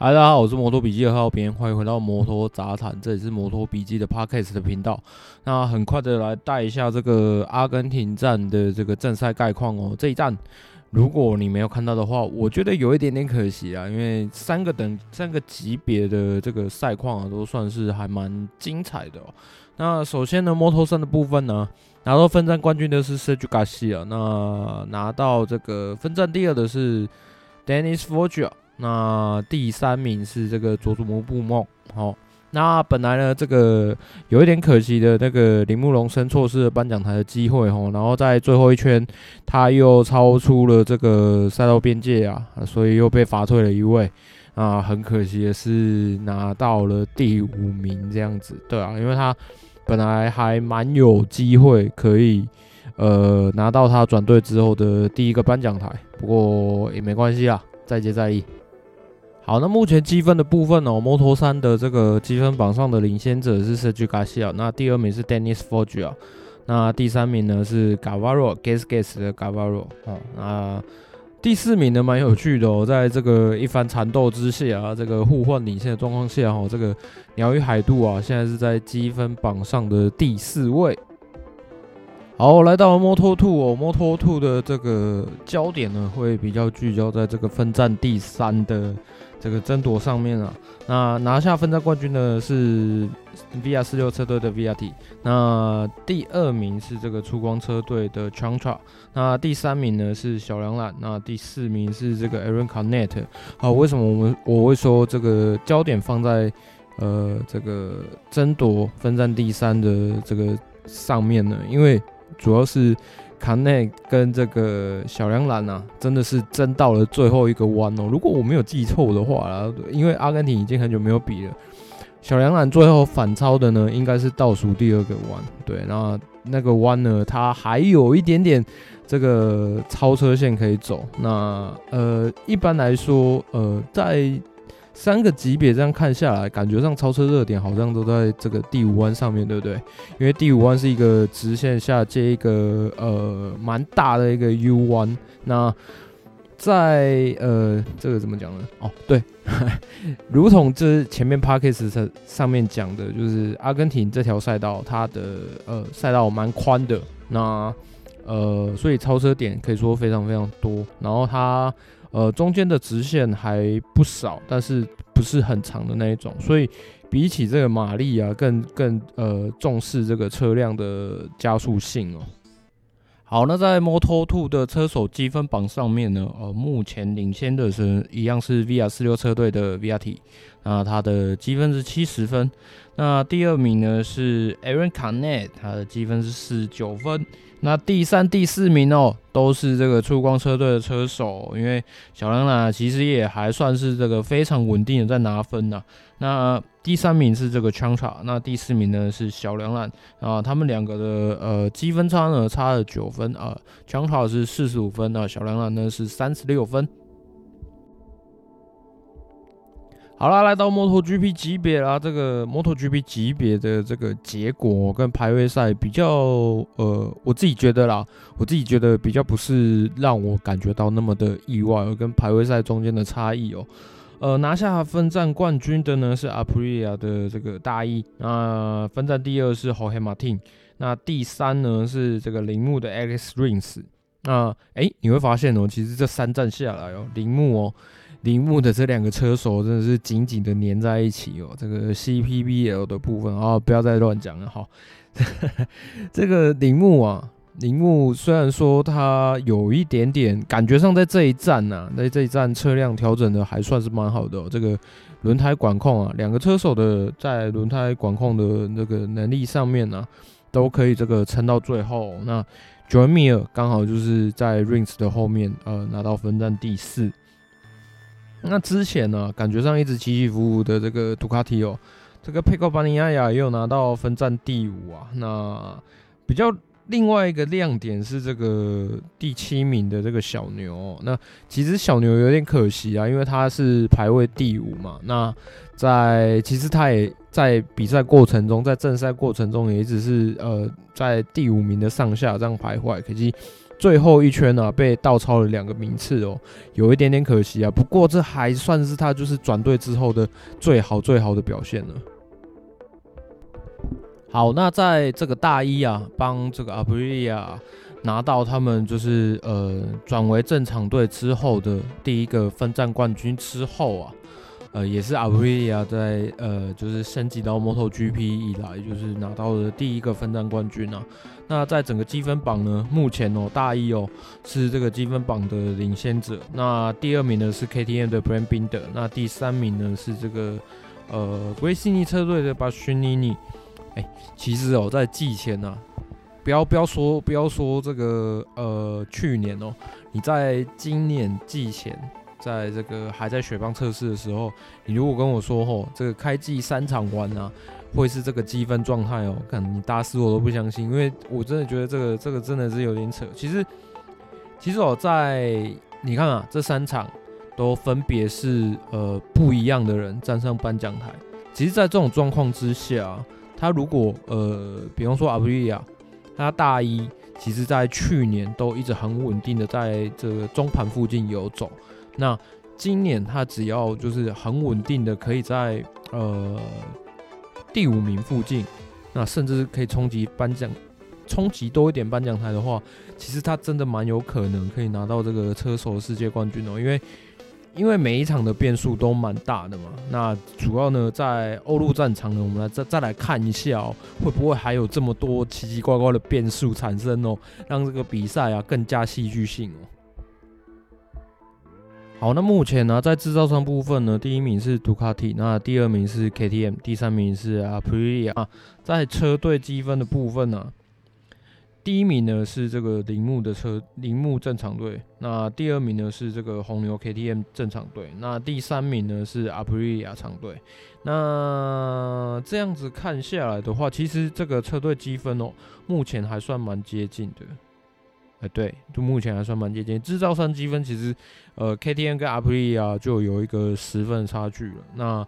嗨，大家好，我是摩托笔记的浩编，欢迎回到摩托杂谈，这里是摩托笔记的 Podcast 的频道。那很快的来带一下这个阿根廷站的这个正赛概况哦。这一站，如果你没有看到的话，我觉得有一点点可惜啊，因为三个等三个级别的这个赛况啊，都算是还蛮精彩的哦。那首先呢，摩托三的部分呢，拿到分站冠军的是 Sergio Garcia，那拿到这个分站第二的是 Dennis Foggia。那第三名是这个佐佐木布梦，好，那本来呢，这个有一点可惜的那个铃木龙生错失了颁奖台的机会哦，然后在最后一圈他又超出了这个赛道边界啊，所以又被罚退了一位啊，很可惜的是拿到了第五名这样子，对啊，因为他本来还蛮有机会可以呃拿到他转队之后的第一个颁奖台，不过也没关系啊，再接再厉。好，那目前积分的部分呢、摩托三的这个积分榜上的领先者是 Sergio Garcia，那第二名是 Dennis Foggia，那第三名呢是 Gavaro Gas Gas 的 Gavaro 哦，那第四名呢蛮有趣的哦、在这个一番缠斗之下啊，这个互换领先的状况下哦，这个鸟羽海渡啊，现在是在积分榜上的第四位。好，来到了摩托兔哦，摩托兔的这个焦点呢会比较聚焦在这个分站第三的。这个争夺上面啊，那拿下分站冠军的是 VR46 车队的 VRT，那第二名是这个出光车队的 Chantra，那第三名呢是小梁缆，那第四名是这个 Aaron Carnet。好，为什么我们我会说这个焦点放在呃这个争夺分站第三的这个上面呢？因为主要是。卡内跟这个小梁兰啊，真的是争到了最后一个弯哦。如果我没有记错的话啦，因为阿根廷已经很久没有比了，小梁兰最后反超的呢，应该是倒数第二个弯。对，那那个弯呢，它还有一点点这个超车线可以走。那呃，一般来说，呃，在三个级别这样看下来，感觉上超车热点好像都在这个第五弯上面对不对？因为第五弯是一个直线下接一个呃蛮大的一个 U 弯。那在呃这个怎么讲呢？哦，对，如同这前面 Parkes 上面讲的，就是阿根廷这条赛道它的呃赛道蛮宽的，那呃所以超车点可以说非常非常多，然后它。呃，中间的直线还不少，但是不是很长的那一种，所以比起这个马力啊，更更呃重视这个车辆的加速性哦。好，那在 Moto2 的车手积分榜上面呢，呃，目前领先的是一样是 VR46 车队的 VRT，那他的积分是七十分。那第二名呢是 Aaron Canet，他的积分是四十九分。那第三、第四名哦，都是这个出光车队的车手，因为小梁缆其实也还算是这个非常稳定的在拿分呐。那第三名是这个 Chantra，那第四名呢是小梁缆啊，他们两个的呃积分差呢差了九分啊，Chantra 是四十五分啊，小梁缆呢是三十六分。好啦，来到 MotoGP 级别啦，这个 MotoGP 级别的这个结果跟排位赛比较，呃，我自己觉得啦，我自己觉得比较不是让我感觉到那么的意外，跟排位赛中间的差异哦，呃，拿下分站冠军的呢是 Aprilia 的这个大一，那分站第二是 Jorge Martin，那第三呢是这个铃木的 Alex Rins，那诶，你会发现哦，其实这三站下来哦，铃木哦。铃木的这两个车手真的是紧紧的粘在一起哦，这个 CPBL 的部分啊，不要再乱讲了哈。这个铃木啊，铃木虽然说它有一点点感觉上在这一站呐、在这一站车辆调整的还算是蛮好的、哦，这个轮胎管控啊，两个车手的在轮胎管控的那个能力上面呢、啊，都可以这个撑到最后。那 Joan Mir 刚好就是在 Rins 的后面，呃，拿到分站第四。那之前呢、感觉上一直起起伏伏的这个杜卡迪哦，这个佩科巴尼亚亚也有拿到分站第五啊。那比较另外一个亮点是这个第七名的这个小牛喔。那其实小牛有点可惜啊，因为他是排位第五嘛。那在其实他也在比赛过程中，在正赛过程中也一直是呃在第五名的上下这样徘徊，可惜最后一圈呢、啊、被倒超了两个名次哦，有一点点可惜啊。不过这还算是他就是转队之后的最好最好的表现了。好，那在这个大一啊，帮这个 Aprilia 拿到他们就是呃转为正常队之后的第一个分站冠军之后啊，呃也是 Aprilia 在呃就是升级到 MotoGP 以来就是拿到的第一个分站冠军啊。那在整个积分榜呢，目前哦大一哦是这个积分榜的领先者，那第二名呢是 KTM 的 Brad Binder，那第三名呢是这个呃维西尼车队的巴许尼尼 Bastianini。欸、其实哦，在季前呢、不要不要说不要说这个呃，去年哦，你在今年季前，在这个还在雪邦测试的时候，你如果跟我说哦，这个开季三场完啊，会是这个积分状态哦，可能你打死我都不相信，因为我真的觉得这个这个真的是有点扯。其实其实我在你看啊，这三场都分别是呃不一样的人站上颁奖台。其实，在这种状况之下。他如果呃，比方说阿布利亚，他大一其实在去年都一直很稳定的在这个中盘附近游走，那今年他只要就是很稳定的可以在呃第五名附近，那甚至可以冲击颁奖，冲击多一点颁奖台的话，其实他真的蛮有可能可以拿到这个车手世界冠军哦，因为。因为每一场的变数都蛮大的嘛，那主要呢在欧陆战场呢，我们来再再来看一下哦，会不会还有这么多奇奇怪怪的变数产生哦，让这个比赛啊更加戏剧性哦。好，那目前呢在制造商部分呢，第一名是杜卡迪，那第二名是 KTM，第三名是阿普利亚。在车队积分的部分呢。第一名呢是这个铃木的车，铃木正常队。那第二名呢是这个红牛 KTM 正常队。那第三名呢是阿普利亚长队。那这样子看下来的话，其实这个车队积分哦，目前还算蛮接近的。哎、对，就目前还算蛮接近。制造商积分其实，呃，KTM 跟阿普利亚就有一个十分的差距了。那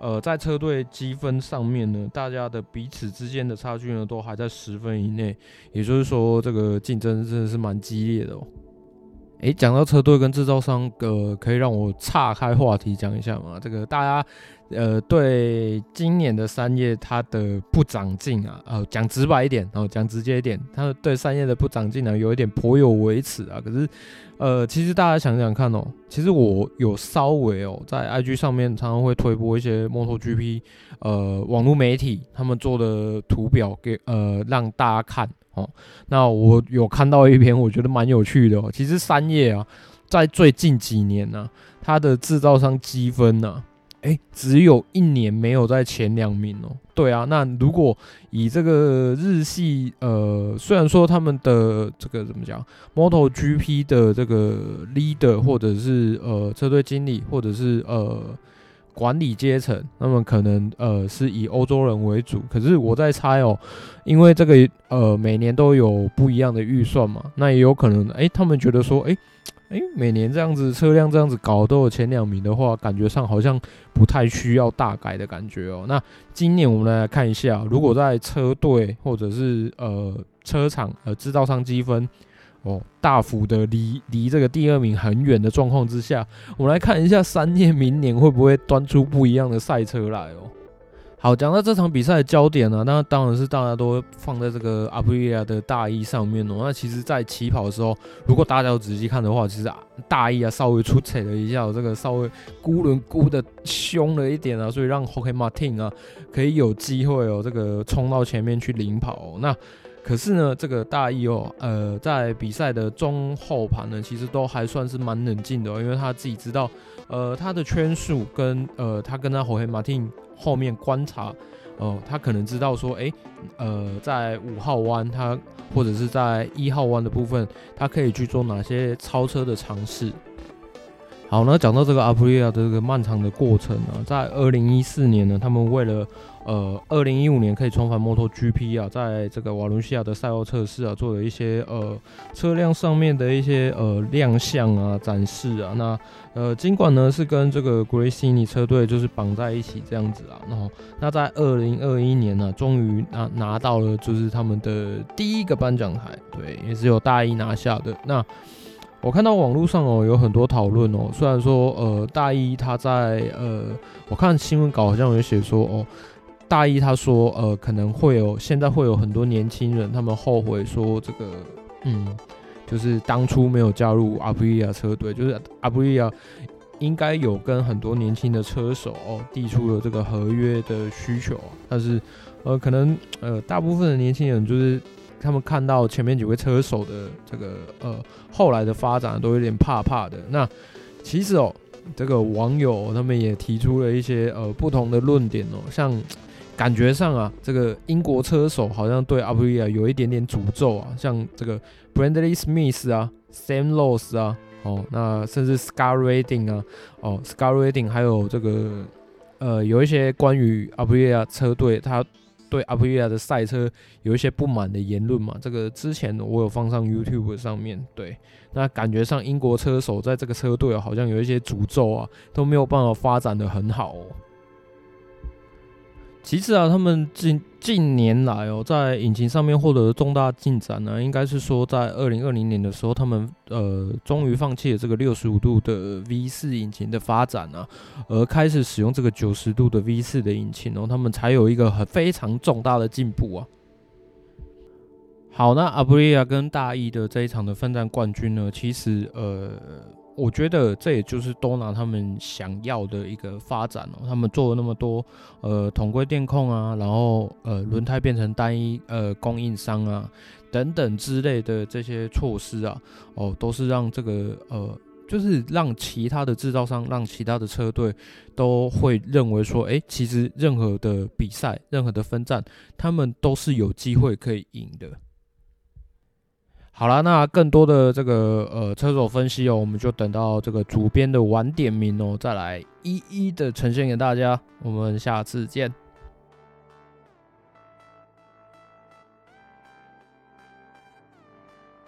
呃，在车队积分上面呢，大家的彼此之间的差距呢，都还在十分以内，也就是说，这个竞争真的是蛮激烈的哦。诶，讲到车队跟制造商，呃，可以让我岔开话题讲一下吗？这个大家。呃，对今年的三叶它的不长进啊，呃，讲直白一点，然后讲直接一点，它对三叶的不长进呢，有一点颇有微词啊。可是，呃，其实大家想想看哦，其实我有稍微哦，在 IG 上面常常会推播一些 MotoGP，呃，网络媒体他们做的图表给呃让大家看哦。那我有看到一篇，我觉得蛮有趣的哦。其实三叶啊，在最近几年呢，它的制造商积分呢。哎、只有一年没有在前两名哦。对啊，那如果以这个日系，呃，虽然说他们的这个怎么讲，MotoGP 的这个 leader 或者是呃车队经理或者是呃管理阶层，那么可能呃是以欧洲人为主。可是我在猜哦，因为这个呃每年都有不一样的预算嘛，那也有可能哎、他们觉得说哎。诶、每年这样子车辆这样子搞都有前两名的话，感觉上好像不太需要大改的感觉哦。那今年我们来看一下，如果在车队或者是呃车厂呃制造商积分哦大幅的离离这个第二名很远的状况之下，我们来看一下三叶明年会不会端出不一样的赛车来哦。好，讲到这场比赛的焦点呢、啊，那当然是大家都放在这个阿布利亚的大衣上面哦。那其实，在起跑的时候，如果大家有仔细看的话，其实大衣啊稍微出彩了一下，这个稍微孤轮孤的凶了一点啊，所以让 h o k e Martin 啊可以有机会哦，这个冲到前面去领跑、那可是呢，这个大意哦，呃，在比赛的中后盘呢，其实都还算是蛮冷静的、哦，因为他自己知道，呃，他的圈数跟呃，他跟他 Jorge Martin。后面观察，呃，他可能知道说，诶，呃，在五号弯，他或者是在一号弯的部分，他可以去做哪些超车的尝试。好，那讲到这个阿普利亚的这个漫长的过程呢，在二零一四年呢，他们为了呃二零一五年可以重返摩托 GP 啊，在这个瓦伦西亚的赛后测试啊，做了一些呃车辆上面的一些呃亮相啊展示啊。那呃尽管呢是跟这个 Gresini 车队就是绑在一起这样子啊，然后那在二零二一年呢，终于拿拿到了就是他们的第一个颁奖台，对，也是由大一拿下的那。我看到网络上哦有很多讨论哦，虽然说呃大一他在呃，我看新闻稿好像有写说哦，大一他说呃可能会有现在会有很多年轻人他们后悔说这个嗯，就是当初没有加入阿布利亚车队，就是阿布利亚应该有跟很多年轻的车手哦递出了这个合约的需求，但是呃可能呃大部分的年轻人就是。他们看到前面几位车手的这个呃后来的发展都有点怕怕的。那其实哦，这个网友他们也提出了一些呃不同的论点哦，像感觉上啊，这个英国车手好像对阿布利亚有一点点诅咒啊，像这个 Brandley Smith 啊，Sam Lowe 啊，哦，那甚至 Scarreting 啊，哦，Scarreting 还有这个呃有一些关于阿布利亚车队他。对阿普利亚的赛车有一些不满的言论嘛，这个之前我有放上 YouTube 上面。对，那感觉上英国车手在这个车队好像有一些诅咒啊，都没有办法发展的很好哦。其次啊，他们近近年来哦，在引擎上面获得的重大进展呢，应该是说在二零二零年的时候，他们呃终于放弃了这个六十五度的 V 四引擎的发展啊，而开始使用这个九十度的 V 四的引擎哦，他们才有一个很非常重大的进步啊。好，那阿布利亚跟大一的这一场的分站冠军呢，其实呃。我觉得这也就是多拿他们想要的一个发展哦。他们做了那么多呃统规电控啊，然后呃轮胎变成单一呃供应商啊等等之类的这些措施啊，哦，都是让这个呃就是让其他的制造商，让其他的车队都会认为说，诶，其实任何的比赛，任何的分站，他们都是有机会可以赢的。好了，那更多的这个呃车手分析哦，我们就等到这个主编的晚点名哦，再来一一的呈现给大家。我们下次见。